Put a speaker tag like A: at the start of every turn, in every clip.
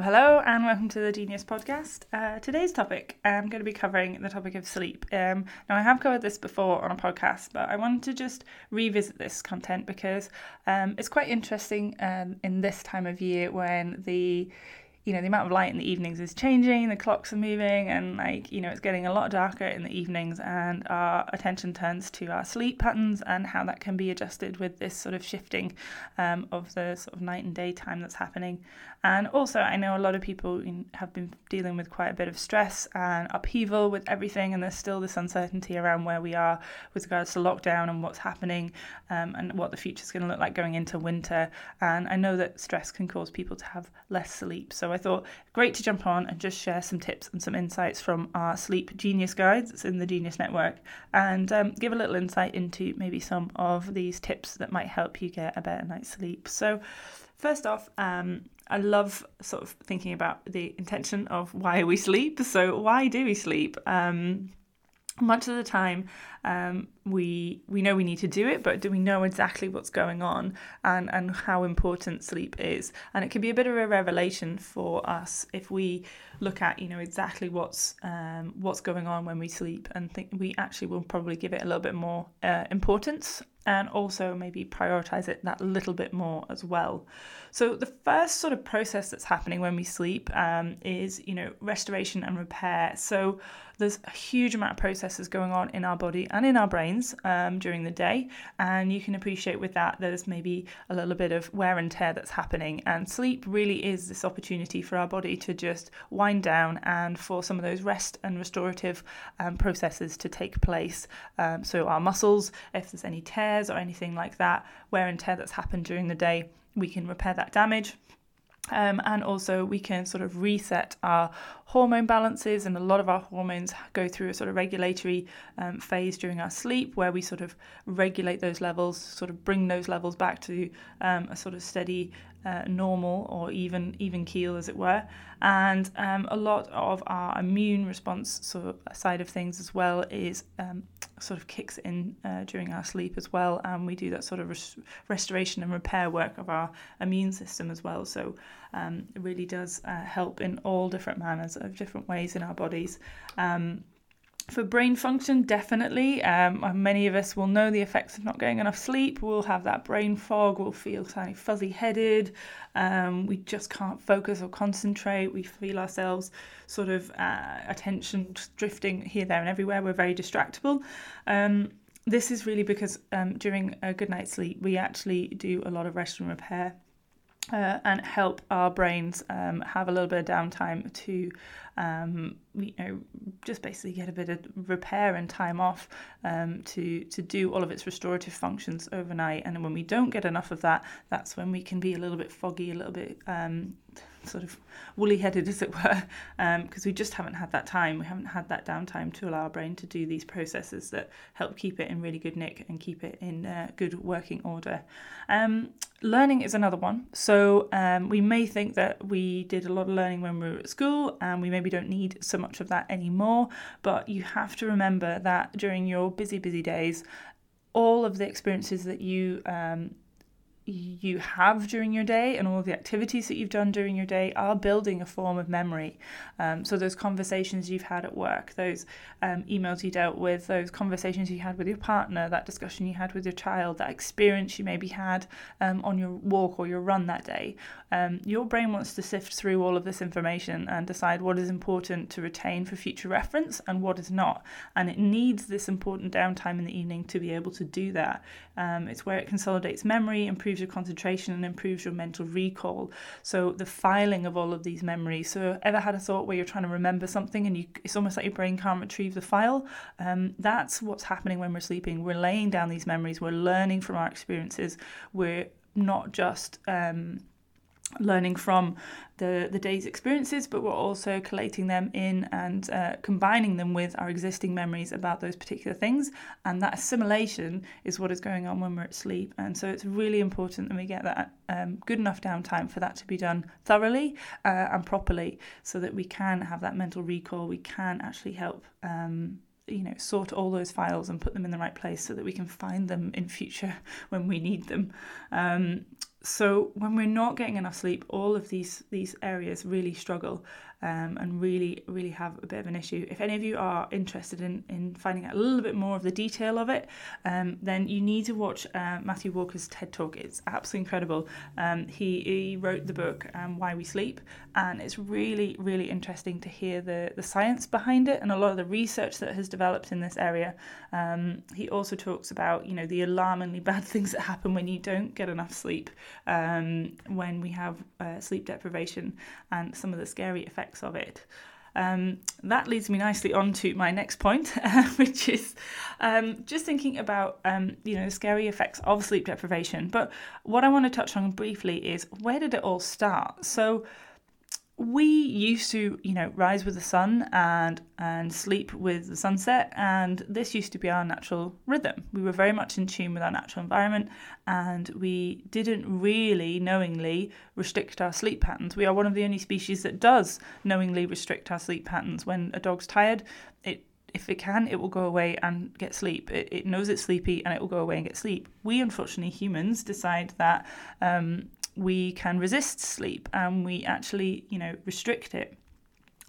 A: Hello, hello, and welcome to the Gen-ius Podcast. Uh, today's topic, I'm going to be covering the topic of sleep. Um, now, I have covered this before on a podcast, but I wanted to just revisit this content because um, it's quite interesting um, in this time of year when the you know the amount of light in the evenings is changing the clocks are moving and like you know it's getting a lot darker in the evenings and our attention turns to our sleep patterns and how that can be adjusted with this sort of shifting um, of the sort of night and day time that's happening. And also i know a lot of people have been dealing with quite a bit of stress and upheaval with everything and there's still this uncertainty around where we are with regards to lockdown and what's happening um, and what the future is going to look like going into winter. And i know that stress can cause people to have less sleep so i I thought great to jump on and just share some tips and some insights from our Sleep Gen-ius guides. It's in the Gen-ius Network and um, give a little insight into maybe some of these tips that might help you get a better night's sleep. So, first off, um, I love sort of thinking about the intention of why we sleep. So, why do we sleep? Um, much of the time um, we we know we need to do it but do we know exactly what's going on and and how important sleep is? And it can be a bit of a revelation for us if we look at you know exactly what's um, what's going on when we sleep and think we actually will probably give it a little bit more uh, importance and also maybe prioritize it that little bit more as well. So the first sort of process that's happening when we sleep um, is you know restoration and repair. So there's a huge amount of processes going on in our body and in our brains um, during the day, and you can appreciate with that there's maybe a little bit of wear and tear that's happening. And sleep really is this opportunity for our body to just wind down and for some of those rest and restorative um, processes to take place. Um, so our muscles, if there's any tears or anything like that, wear and tear that's happened during the day, we can repair that damage. Um, and also, we can sort of reset our hormone balances, and a lot of our hormones go through a sort of regulatory um, phase during our sleep where we sort of regulate those levels, sort of bring those levels back to um, a sort of steady uh, normal or even even keel, as it were. And um, a lot of our immune response sort of side of things as well is um, sort of kicks in uh, during our sleep as well, and we do that sort of res- restoration and repair work of our immune system as well. So um, it really does uh, help in all different manners of different ways in our bodies. Um, for brain function, definitely. Um, many of us will know the effects of not getting enough sleep. We'll have that brain fog. We'll feel kind of fuzzy headed. Um, we just can't focus or concentrate. We feel ourselves sort of uh, attention drifting here, there, and everywhere. We're very distractible. Um, this is really because um, during a good night's sleep, we actually do a lot of rest and repair uh, and help our brains um, have a little bit of downtime to, um, you know, just basically get a bit of repair and time off um, to to do all of its restorative functions overnight. And when we don't get enough of that, that's when we can be a little bit foggy, a little bit um, sort of woolly headed, as it were, because um, we just haven't had that time. We haven't had that downtime to allow our brain to do these processes that help keep it in really good nick and keep it in uh, good working order. Learning is another one. So um, we may think that we did a lot of learning when we were at school and we maybe don't need so much of that anymore, but you have to remember that during your busy, busy days, all of the experiences that you um, you have during your day and all the activities that you've done during your day are building a form of memory. Um, so, those conversations you've had at work, those um, emails you dealt with, those conversations you had with your partner, that discussion you had with your child, that experience you maybe had um, on your walk or your run that day, um, your brain wants to sift through all of this information and decide what is important to retain for future reference and what is not. And it needs this important downtime in the evening to be able to do that. Um, it's where it consolidates memory, improves improves your concentration and improves your mental recall. So the filing of all of these memories. So ever had a thought where you're trying to remember something and you it's almost like your brain can't retrieve the file? Um, that's what's happening when we're sleeping. We're laying down these memories. We're learning from our experiences. We're not just um, learning from the, the day's experiences, but we're also collating them in and uh, combining them with our existing memories about those particular things. And that assimilation is what is going on when we're at sleep. And so it's really important that we get that um, good enough downtime for that to be done thoroughly uh, and properly so that we can have that mental recall, we can actually help. Um, you know sort all those files and put them in the right place so that we can find them in future when we need them um, so when we're not getting enough sleep, all of these these areas really struggle um, and really really have a bit of an issue. If any of you are interested in in finding out a little bit more of the detail of it, um, then you need to watch uh, Matthew Walker's TED Talk. It's absolutely incredible. Um, he he wrote the book um, Why We Sleep, and it's really really interesting to hear the the science behind it and a lot of the research that has developed in this area. Um, he also talks about you know the alarmingly bad things that happen when you don't get enough sleep um, when we have uh, sleep deprivation and some of the scary effects of it. Um, that leads me nicely on to my next point, which is um, just thinking about um, you know the scary effects of sleep deprivation. But what I want to touch on briefly is where did it all start? So we used to, you know, rise with the sun and and sleep with the sunset, and this used to be our natural rhythm. We were very much in tune with our natural environment, and we didn't really knowingly restrict our sleep patterns. We are one of the only species that does knowingly restrict our sleep patterns. When a dog's tired, it if it can, it will go away and get sleep. It, it knows it's sleepy and it will go away and get sleep. We, unfortunately, humans, decide that um, we can resist sleep and we actually, you know, restrict it.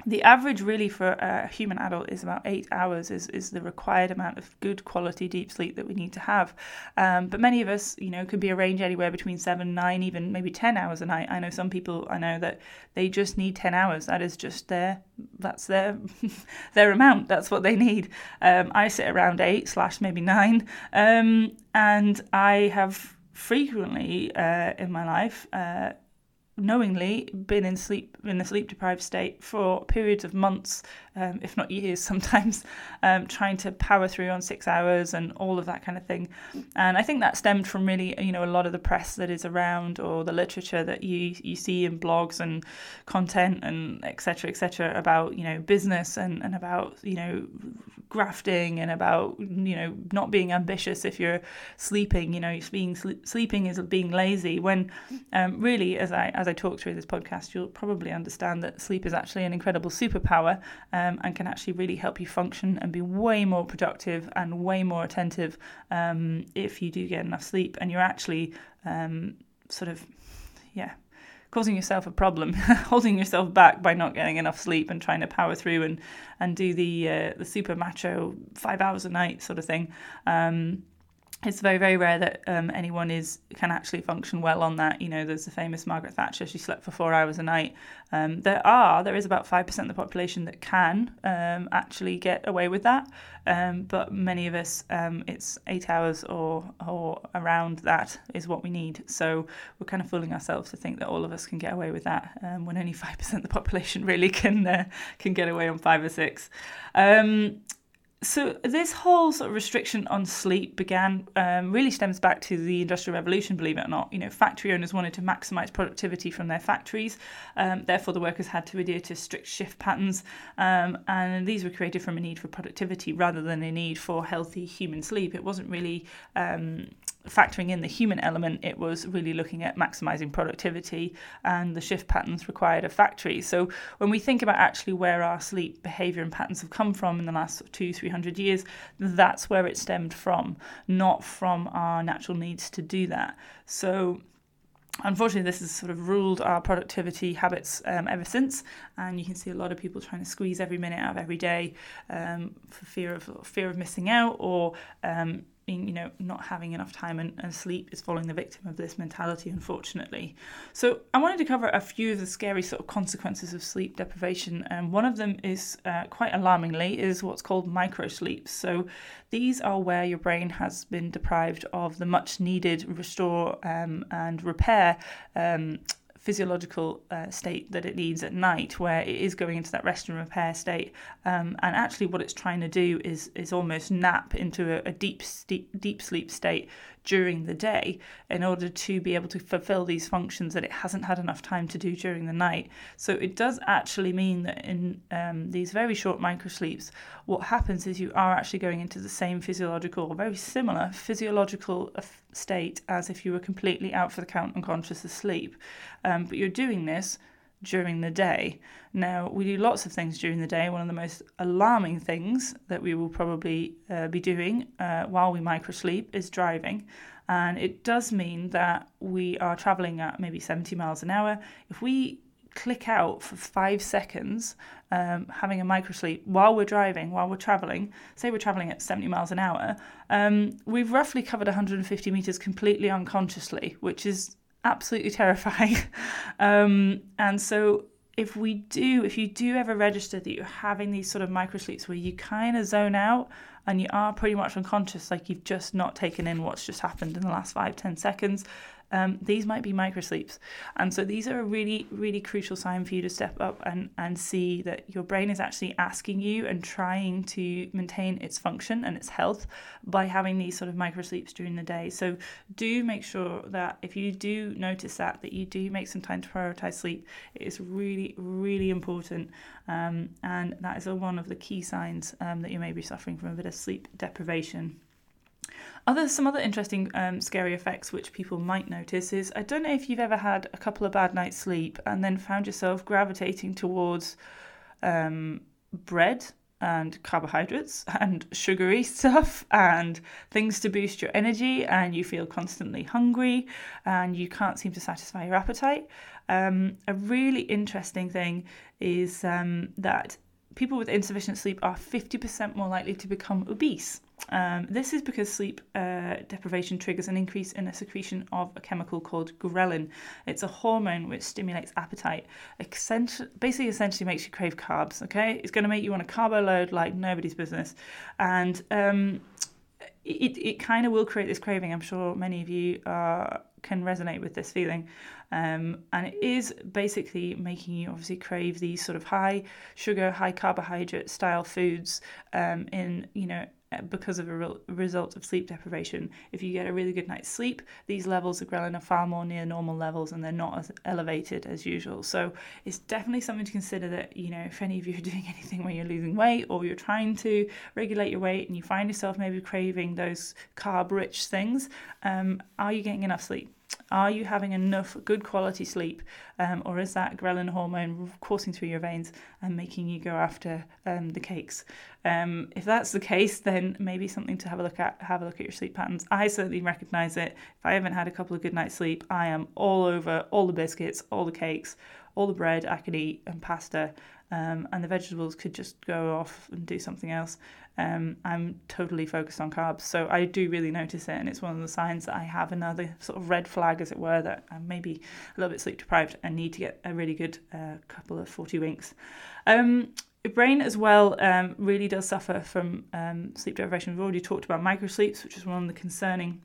A: The average, really, for a human adult is about eight hours, is, is the required amount of good quality deep sleep that we need to have. Um, but many of us, you know, could be a range anywhere between seven, nine, even maybe 10 hours a night. I know some people, I know that they just need 10 hours. That is just their, that's their, their amount. That's what they need. Um, I sit around eight slash maybe nine. Um, and I have frequently uh, in my life, uh, knowingly been in sleep in a sleep deprived state for periods of months, um, if not years, sometimes, um, trying to power through on six hours and all of that kind of thing. And I think that stemmed from really, you know, a lot of the press that is around or the literature that you you see in blogs and content and etc. etc. about you know business and and about you know grafting and about you know not being ambitious if you're sleeping you know being sleeping is being lazy when um, really as i as i talk through this podcast you'll probably understand that sleep is actually an incredible superpower um, and can actually really help you function and be way more productive and way more attentive um, if you do get enough sleep and you're actually um, sort of yeah causing yourself a problem, holding yourself back by not getting enough sleep and trying to power through and and do the uh, the super macho five hours a night sort of thing. Um, it's very very rare that um, anyone is can actually function well on that. You know, there's the famous Margaret Thatcher. She slept for four hours a night. Um, there are there is about five percent of the population that can um, actually get away with that, um, but many of us um, it's eight hours or or around that is what we need. So we're kind of fooling ourselves to think that all of us can get away with that um, when only five percent of the population really can uh, can get away on five or six so this whole sort of restriction on sleep began um, really stems back to the industrial revolution believe it or not you know factory owners wanted to maximize productivity from their factories um, therefore the workers had to adhere to strict shift patterns um, and these were created from a need for productivity rather than a need for healthy human sleep it wasn't really um, factoring in the human element, it was really looking at maximizing productivity and the shift patterns required of factories. So when we think about actually where our sleep behavior and patterns have come from in the last two, three hundred years, that's where it stemmed from, not from our natural needs to do that. So unfortunately this has sort of ruled our productivity habits um, ever since and you can see a lot of people trying to squeeze every minute out of every day um, for fear of fear of missing out or um, being, you know, not having enough time and, and sleep is falling the victim of this mentality, unfortunately. So I wanted to cover a few of the scary sort of consequences of sleep deprivation, and one of them is uh, quite alarmingly is what's called microsleeps. So these are where your brain has been deprived of the much needed restore um, and repair um, physiological uh, state that it needs at night, where it is going into that rest and repair state. Um, and actually, what it's trying to do is is almost nap into a, a deep, deep deep sleep state during the day in order to be able to fulfill these functions that it hasn't had enough time to do during the night. So it does actually mean that in um, these very short microsleeps, what happens is you are actually going into the same physiological, or very similar physiological state as if you were completely out for the count and conscious asleep. Um, but you're doing this during the day. Now, we do lots of things during the day. One of the most alarming things that we will probably uh, be doing uh, while we microsleep is driving. And it does mean that we are traveling at maybe 70 miles an hour. If we click out for five seconds, um, having a microsleep while we're driving, while we're traveling, say we're traveling at 70 miles an hour, um, we've roughly covered 150 meters completely unconsciously, which is absolutely terrifying. um, and so if we do, if you do ever register that you're having these sort of micro sleeps where you kind of zone out and you are pretty much unconscious, like you've just not taken in what's just happened in the last five, ten seconds, um, these might be microsleeps. And so these are a really, really crucial sign for you to step up and, and see that your brain is actually asking you and trying to maintain its function and its health by having these sort of microsleeps during the day. So do make sure that if you do notice that, that you do make some time to prioritize sleep. It is really, really important. Um, and that is one of the key signs um, that you may be suffering from a bit of sleep deprivation. Other some other interesting um, scary effects which people might notice is I don't know if you've ever had a couple of bad nights sleep and then found yourself gravitating towards um, bread and carbohydrates and sugary stuff and things to boost your energy and you feel constantly hungry and you can't seem to satisfy your appetite. Um, a really interesting thing is um, that people with insufficient sleep are 50% more likely to become obese. Um, this is because sleep uh, deprivation triggers an increase in the secretion of a chemical called ghrelin. It's a hormone which stimulates appetite. basically, essentially makes you crave carbs. Okay, it's going to make you want a carbo load like nobody's business, and um, it it kind of will create this craving. I'm sure many of you uh, can resonate with this feeling. Um, and it is basically making you obviously crave these sort of high sugar, high carbohydrate style foods um, in, you know, because of a re- result of sleep deprivation. If you get a really good night's sleep, these levels of ghrelin are far more near normal levels and they're not as elevated as usual. So it's definitely something to consider that, you know, if any of you are doing anything where you're losing weight or you're trying to regulate your weight and you find yourself maybe craving those carb rich things, um, are you getting enough sleep? Are you having enough good quality sleep, um, or is that ghrelin hormone coursing through your veins and making you go after um, the cakes? Um, if that's the case, then maybe something to have a look at. Have a look at your sleep patterns. I certainly recognise it. If I haven't had a couple of good nights' sleep, I am all over all the biscuits, all the cakes, all the bread I can eat, and pasta. Um, and the vegetables could just go off and do something else um, I'm totally focused on carbs. So I do really notice it, and it's one of the signs that I have another sort of red flag, as it were, that I'm maybe a little bit sleep deprived and need to get a really good uh, couple of 40 winks. Um, brain as well um, really does suffer from um, sleep deprivation. We've already talked about microsleeps, which is one of the concerning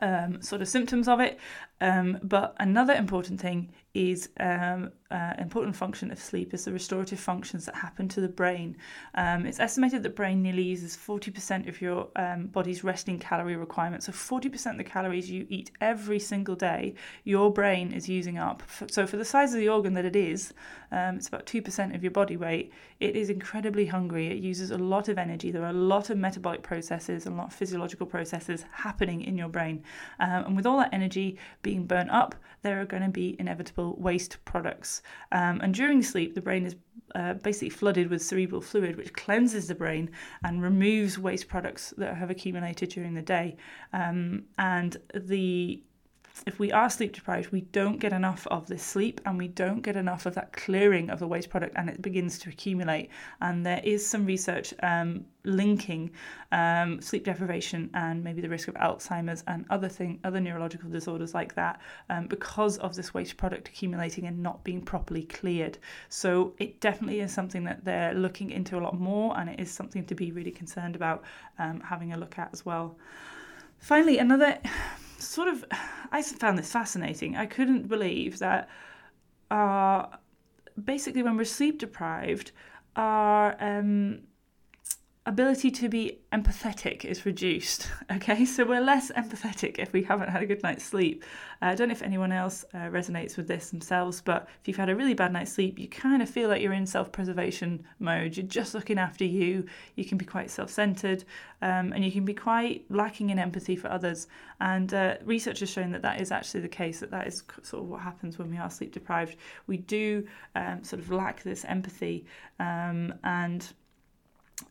A: um, sort of symptoms of it. Um, but another important thing is um, uh, important function of sleep is the restorative functions that happen to the brain. Um, it's estimated that brain nearly uses 40% of your um, body's resting calorie requirement. So 40% of the calories you eat every single day, your brain is using up. So for the size of the organ that it is, um, it's about 2% of your body weight. It is incredibly hungry. It uses a lot of energy. There are a lot of metabolic processes and a lot of physiological processes happening in your brain. Um, and with all that energy burnt up, there are going to be inevitable waste products. Um, and during sleep, the brain is uh, basically flooded with cerebral fluid, which cleanses the brain and removes waste products that have accumulated during the day. Um, and the if we are sleep deprived, we don't get enough of this sleep and we don't get enough of that clearing of the waste product and it begins to accumulate. And there is some research um, linking um, sleep deprivation and maybe the risk of Alzheimer's and other thing, other neurological disorders like that um, because of this waste product accumulating and not being properly cleared. So it definitely is something that they're looking into a lot more and it is something to be really concerned about um, having a look at as well. Finally, another sort of, I found this fascinating. I couldn't believe that uh, basically when we're sleep deprived, our um, ability to be empathetic is reduced. Okay, so we're less empathetic if we haven't had a good night's sleep. Uh, I don't know if anyone else uh, resonates with this themselves, but if you've had a really bad night's sleep, you kind of feel like you're in self preservation mode. You're just looking after you. You can be quite self centered um, and you can be quite lacking in empathy for others. And uh, research has shown that that is actually the case, that that is sort of what happens when we are sleep deprived. We do um, sort of lack this empathy um, and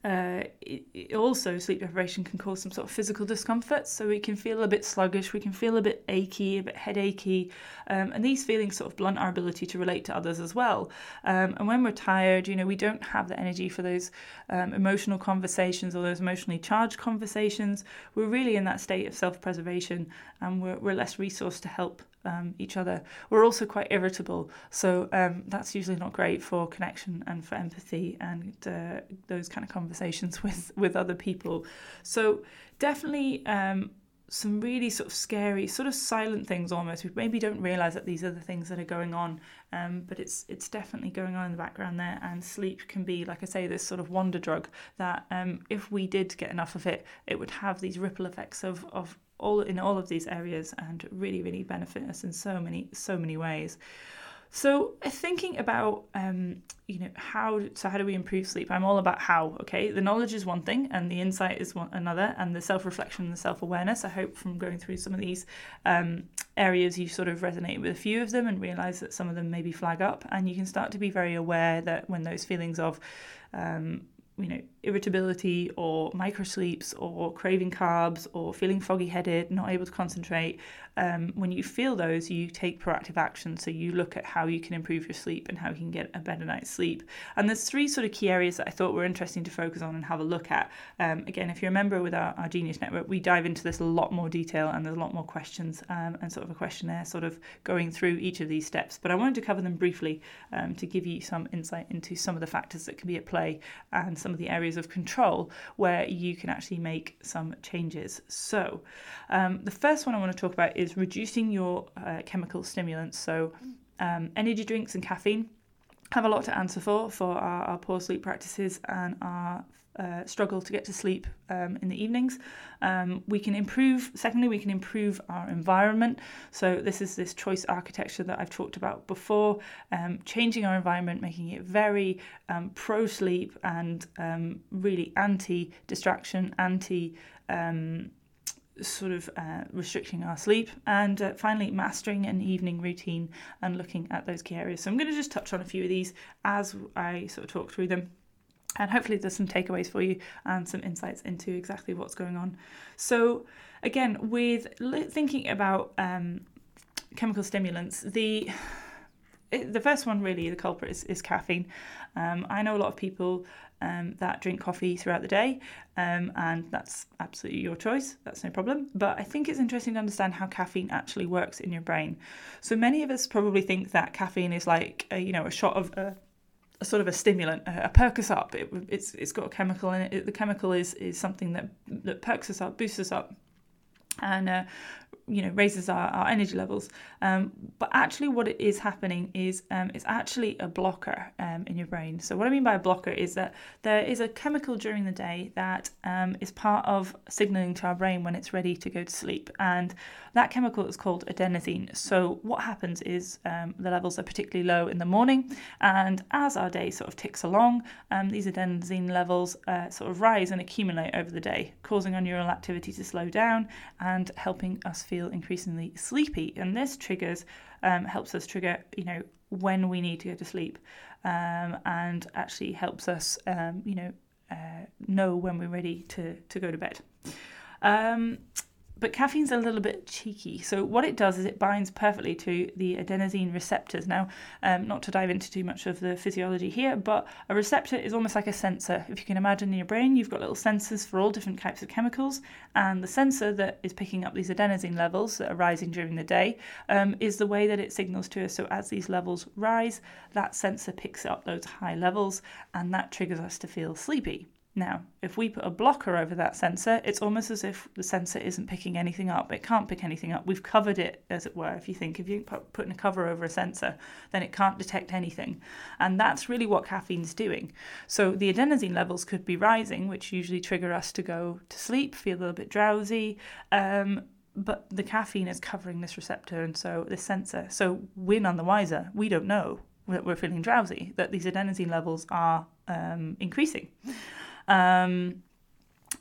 A: uh, it, it also sleep deprivation can cause some sort of physical discomfort so we can feel a bit sluggish we can feel a bit achy a bit headachy um, and these feelings sort of blunt our ability to relate to others as well. Um, and when we're tired you know we don't have the energy for those um, emotional conversations or those emotionally charged conversations. We're really in that state of self-preservation and we're, we're less resourced to help um, each other. We're also quite irritable, so um, that's usually not great for connection and for empathy and uh, those kind of conversations with with other people. So definitely. Um, some really sort of scary, sort of silent things almost. We maybe don't realise that these are the things that are going on, um, but it's it's definitely going on in the background there. And sleep can be, like I say, this sort of wonder drug that um, if we did get enough of it, it would have these ripple effects of of all in all of these areas and really really benefit us in so many so many ways. So thinking about um, you know how so how do we improve sleep? I'm all about how okay? The knowledge is one thing and the insight is one another and the self-reflection and the self-awareness i hope from going through some of these um, areas you sort of resonate with a few of them and realize that some of them maybe flag up. And you can start to be very aware that when those feelings of um, you know irritability or microsleeps or craving carbs or feeling foggy headed not able to concentrate um, when you feel those you take proactive action. So you look at how you can improve your sleep and how you can get a better night's sleep. And there's three sort of key areas that i thought were interesting to focus on and have a look at. Um, again if you're a member with our, our, Gen-ius network we dive into this a lot more detail and there's a lot more questions um, and sort of a questionnaire sort of going through each of these steps. But i wanted to cover them briefly um, to give you some insight into some of the factors that can be at play and some of the areas of control where you can actually make some changes. So, um, the first one I want to talk about is reducing your uh, chemical stimulants. So, um, energy drinks and caffeine have a lot to answer for for our, our poor sleep practices and our uh, struggle to get to sleep um, in the evenings. Um, we can improve, secondly, we can improve our environment. So, this is this choice architecture that I've talked about before, um, changing our environment, making it very um, pro sleep and um, really anti distraction, anti um, sort of uh, restricting our sleep, and uh, finally mastering an evening routine and looking at those key areas. So I'm going to just touch on a few of these as I sort of talk through them. And hopefully, there's some takeaways for you and some insights into exactly what's going on. So, again, with thinking about um, chemical stimulants, the the first one really, the culprit is, is caffeine. Um, I know a lot of people um, that drink coffee throughout the day, um, and that's absolutely your choice. That's no problem. But I think it's interesting to understand how caffeine actually works in your brain. So many of us probably think that caffeine is like a, you know a shot of a, a sort of a stimulant, a, a perk us up. It, it's it's got a chemical in it. The chemical is is something that that perks us up, boosts us up, and uh, you know raises our, our energy levels. Um, but actually what it is happening is um, it's actually a blocker um, in your brain. So what i mean by a blocker is that there is a chemical during the day that um, is part of signaling to our brain when it's ready to go to sleep. And that chemical is called adenosine so what happens is um, the levels are particularly low in the morning and as our day sort of ticks along um, these adenosine levels uh, sort of rise and accumulate over the day causing our neural activity to slow down and helping us feel increasingly sleepy, and this triggers um, helps us trigger, you know, when we need to go to sleep, um, and actually helps us, um, you know, uh, know when we're ready to to go to bed. Um, but caffeine's a little bit cheeky. So what it does is it binds perfectly to the adenosine receptors. Now, um, not to dive into too much of the physiology here, but a receptor is almost like a sensor. If you can imagine in your brain, you've got little sensors for all different types of chemicals, and the sensor that is picking up these adenosine levels that are rising during the day um, is the way that it signals to us. So as these levels rise, that sensor picks up those high levels, and that triggers us to feel sleepy. Now, if we put a blocker over that sensor, it's almost as if the sensor isn't picking anything up. It can't pick anything up. We've covered it, as it were. If you think, if you put putting a cover over a sensor, then it can't detect anything. And that's really what caffeine's doing. So the adenosine levels could be rising, which usually trigger us to go to sleep, feel a little bit drowsy. Um, but the caffeine is covering this receptor and so this sensor. So we're none the wiser. We don't know that we're feeling drowsy, that these adenosine levels are um, increasing. Um,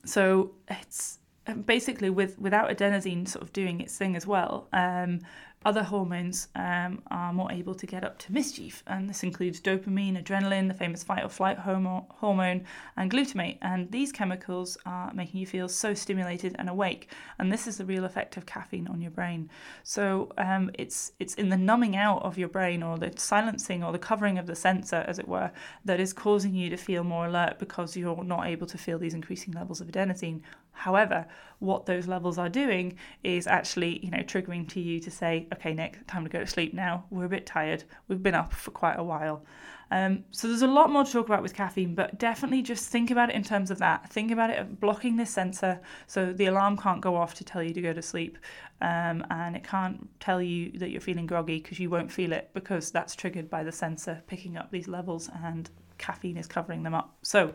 A: so it's basically with without adenosine sort of doing its thing as well. Um, other hormones um, are more able to get up to mischief, and this includes dopamine, adrenaline, the famous fight or flight hormone, and glutamate. And these chemicals are making you feel so stimulated and awake. And this is the real effect of caffeine on your brain. So um, it's it's in the numbing out of your brain, or the silencing, or the covering of the sensor, as it were, that is causing you to feel more alert because you're not able to feel these increasing levels of adenosine. However, what those levels are doing is actually, you know, triggering to you to say, okay, Nick, time to go to sleep now. We're a bit tired. We've been up for quite a while. Um, so there's a lot more to talk about with caffeine, but definitely just think about it in terms of that. Think about it blocking this sensor so the alarm can't go off to tell you to go to sleep, um, and it can't tell you that you're feeling groggy because you won't feel it because that's triggered by the sensor picking up these levels and caffeine is covering them up. So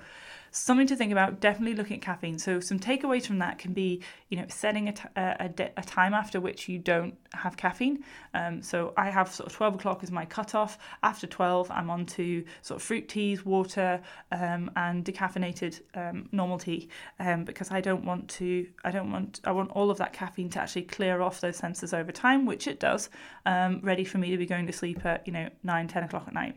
A: something to think about. Definitely looking at caffeine. So some takeaways from that can be, you know, setting a, t- a, a, time after which you don't have caffeine. Um, so I have sort of 12 o'clock is my cutoff. After 12, I'm on to sort of fruit teas, water, um, and decaffeinated um, normal tea um, because I don't want to, I don't want, I want all of that caffeine to actually clear off those sensors over time, which it does, um, ready for me to be going to sleep at, you know, 9, 10 o'clock at night.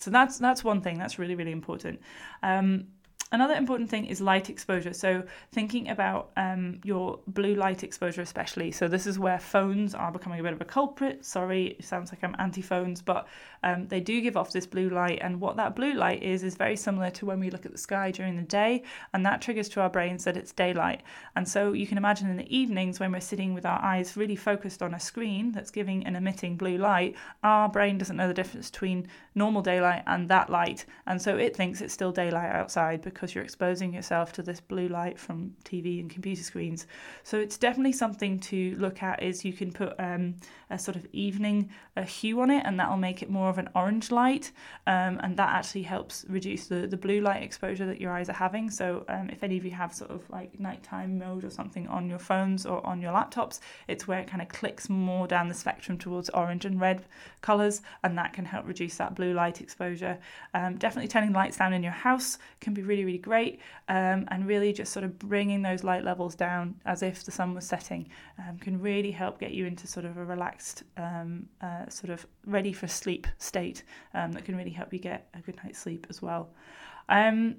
A: So that's that's one thing that's really really important. Um, Another important thing is light exposure. So, thinking about um, your blue light exposure, especially. So, this is where phones are becoming a bit of a culprit. Sorry, it sounds like I'm anti phones, but um, they do give off this blue light. And what that blue light is, is very similar to when we look at the sky during the day. And that triggers to our brains that it's daylight. And so, you can imagine in the evenings when we're sitting with our eyes really focused on a screen that's giving and emitting blue light, our brain doesn't know the difference between normal daylight and that light. And so, it thinks it's still daylight outside because because you're exposing yourself to this blue light from TV and computer screens. So it's definitely something to look at. Is you can put um, a sort of evening a hue on it, and that will make it more of an orange light, um, and that actually helps reduce the the blue light exposure that your eyes are having. So um, if any of you have sort of like nighttime mode or something on your phones or on your laptops, it's where it kind of clicks more down the spectrum towards orange and red colors, and that can help reduce that blue light exposure. Um, definitely turning lights down in your house can be really really great um, and really just sort of bringing those light levels down as if the sun was setting um, can really help get you into sort of a relaxed um, uh, sort of ready for sleep state um, that can really help you get a good night's sleep as well. Um,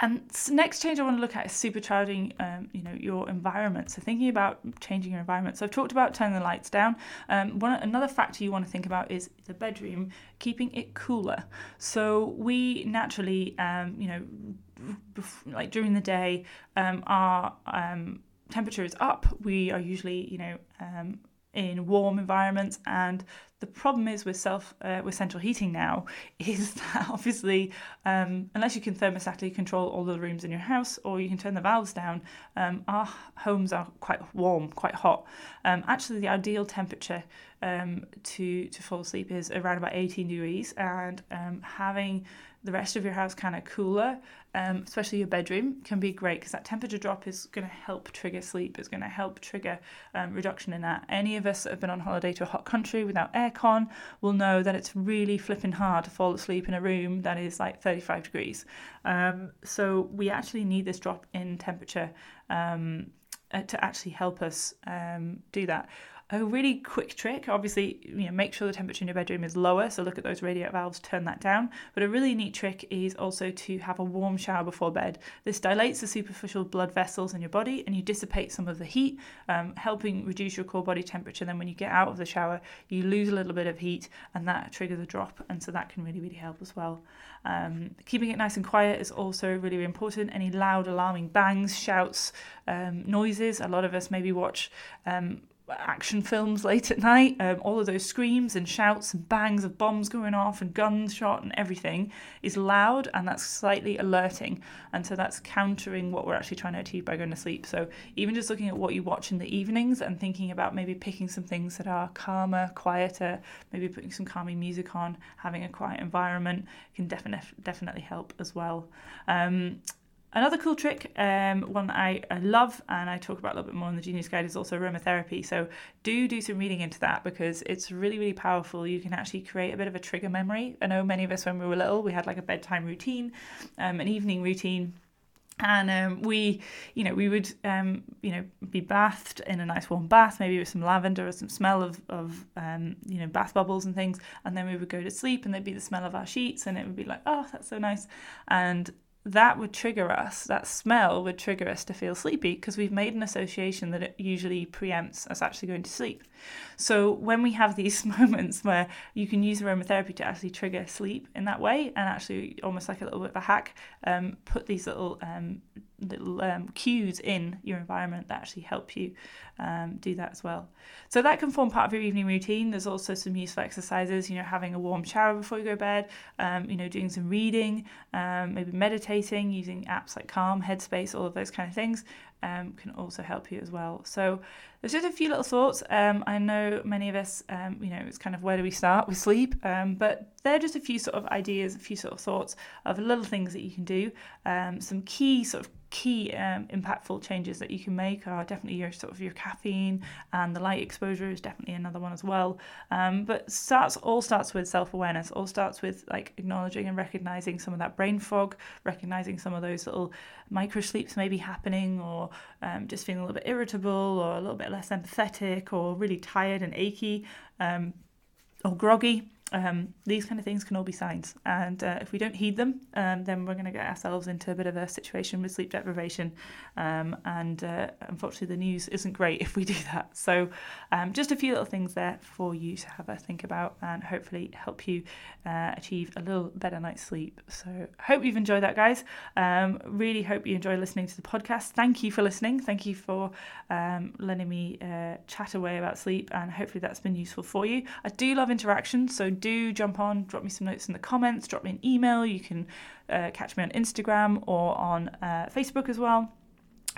A: and next change I want to look at is supercharging, um, you know, your environment. So thinking about changing your environment. So I've talked about turning the lights down. Um, one another factor you want to think about is the bedroom, keeping it cooler. So we naturally, um, you know, like during the day, um, our um, temperature is up. We are usually, you know, um, in warm environments and the problem is with self uh, with central heating now is that obviously um, unless you can thermostatically control all the rooms in your house or you can turn the valves down um, our homes are quite warm quite hot. Um, actually the ideal temperature um, to to fall asleep is around about 18 degrees and um, having the rest of your house kind of cooler, um, especially your bedroom, can be great because that temperature drop is going to help trigger sleep. It's going to help trigger um, reduction in that. Any of us that have been on holiday to a hot country without aircon will know that it's really flipping hard to fall asleep in a room that is like 35 degrees. Um, so we actually need this drop in temperature um, uh, to actually help us um, do that a really quick trick. Obviously you know make sure the temperature in your bedroom is lower so look at those radiator valves turn that down. But a really neat trick is also to have a warm shower before bed. This dilates the superficial blood vessels in your body and you dissipate some of the heat um, helping reduce your core body temperature. Then when you get out of the shower you lose a little bit of heat and that triggers a drop and so that can really really help as well. Um, keeping it nice and quiet is also really, important. Any loud, alarming bangs, shouts, um, noises. A lot of us maybe watch um, action films late at night, um, all of those screams and shouts and bangs of bombs going off and guns shot and everything is loud and that's slightly alerting. And so that's countering what we're actually trying to achieve by going to sleep. So even just looking at what you watch in the evenings and thinking about maybe picking some things that are calmer, quieter, maybe putting some calming music on, having a quiet environment can definitely definitely help as well. Um, Another cool trick, um, one I, I love and I talk about a little bit more in the Gen-ius Guide, is also aromatherapy. So do do some reading into that because it's really, really powerful. You can actually create a bit of a trigger memory. I know many of us, when we were little, we had like a bedtime routine, um, an evening routine and um, we you know we would um, you know be bathed in a nice warm bath maybe with some lavender or some smell of, of um, you know bath bubbles and things and then we would go to sleep and there'd be the smell of our sheets and it would be like oh that's so nice and that would trigger us, that smell would trigger us to feel sleepy because we've made an association that it usually preempts us actually going to sleep. So when we have these moments where you can use aromatherapy to actually trigger sleep in that way and actually almost like a little bit of a hack, um, put these little um, little um, cues in your environment that actually help you um, do that as well. So that can form part of your evening routine. There's also some useful exercises, you know, having a warm shower before you go to bed, um, you know, doing some reading, um, maybe meditating, using apps like Calm, Headspace, all of those kind of things um, can also help you as well. So there's just a few little thoughts. Um, I know many of us, um, you know, it's kind of where do we start with sleep, um, but they're just a few sort of ideas, a few sort of thoughts of little things that you can do. Um, some key sort of key um, impactful changes that you can make are definitely your sort of your caffeine and the light exposure is definitely another one as well but starts all starts with self-awareness all starts with like acknowledging and recognizing some of that brain fog recognizing some of those little micro sleeps maybe happening or um, just feeling a little bit irritable or a little bit less empathetic or really tired and achy um, or groggy um, these kind of things can all be signs, and uh, if we don't heed them, um, then we're going to get ourselves into a bit of a situation with sleep deprivation. Um, and uh, unfortunately, the news isn't great if we do that. So, um, just a few little things there for you to have a think about, and hopefully help you uh, achieve a little better night's sleep. So, hope you've enjoyed that, guys. Um, really hope you enjoy listening to the podcast. Thank you for listening. Thank you for um, letting me uh, chat away about sleep, and hopefully that's been useful for you. I do love interaction, so do jump on, drop me some notes in the comments, drop me an email. You can uh, catch me on Instagram or on uh, Facebook as well.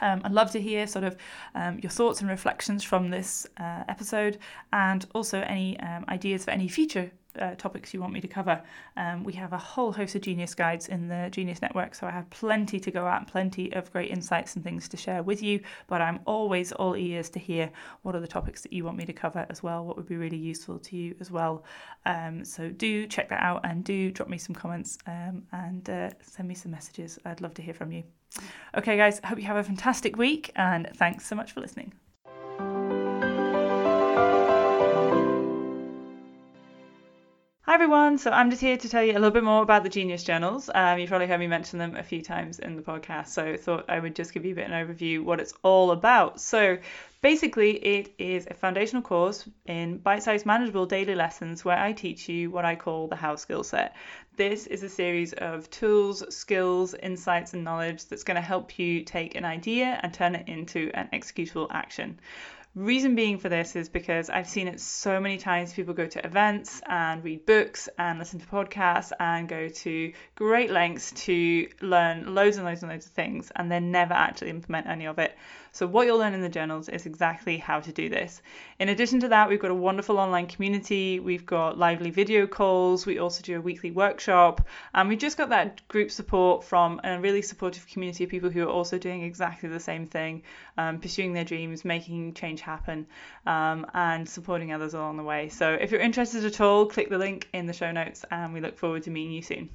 A: Um, I'd love to hear sort of um, your thoughts and reflections from this uh, episode and also any um, ideas for any future uh, topics you want me to cover. Um, we have a whole host of Gen-ius guides in the Gen-ius Network, so I have plenty to go at plenty of great insights and things to share with you. But I'm always all ears to hear what are the topics that you want me to cover as well, what would be really useful to you as well. Um, so do check that out and do drop me some comments um, and uh, send me some messages. I'd love to hear from you. Okay, guys, hope you have a fantastic week and thanks so much for listening. Hi everyone, so I'm just here to tell you a little bit more about the Gen-ius Journals. Um, you've probably heard me mention them a few times in the podcast, so I thought I would just give you a bit of an overview what it's all about. So basically, it is a foundational course in bite-sized, manageable daily lessons where I teach you what I call the How skill set. This is a series of tools, skills, insights, and knowledge that's going to help you take an idea and turn it into an executable action. Reason being for this is because I've seen it so many times. People go to events and read books and listen to podcasts and go to great lengths to learn loads and loads and loads of things and then never actually implement any of it. So, what you'll learn in the journals is exactly how to do this. In addition to that, we've got a wonderful online community, we've got lively video calls, we also do a weekly workshop, and we've just got that group support from a really supportive community of people who are also doing exactly the same thing, um, pursuing their dreams, making change happen, um, and supporting others along the way. So, if you're interested at all, click the link in the show notes, and we look forward to meeting you soon.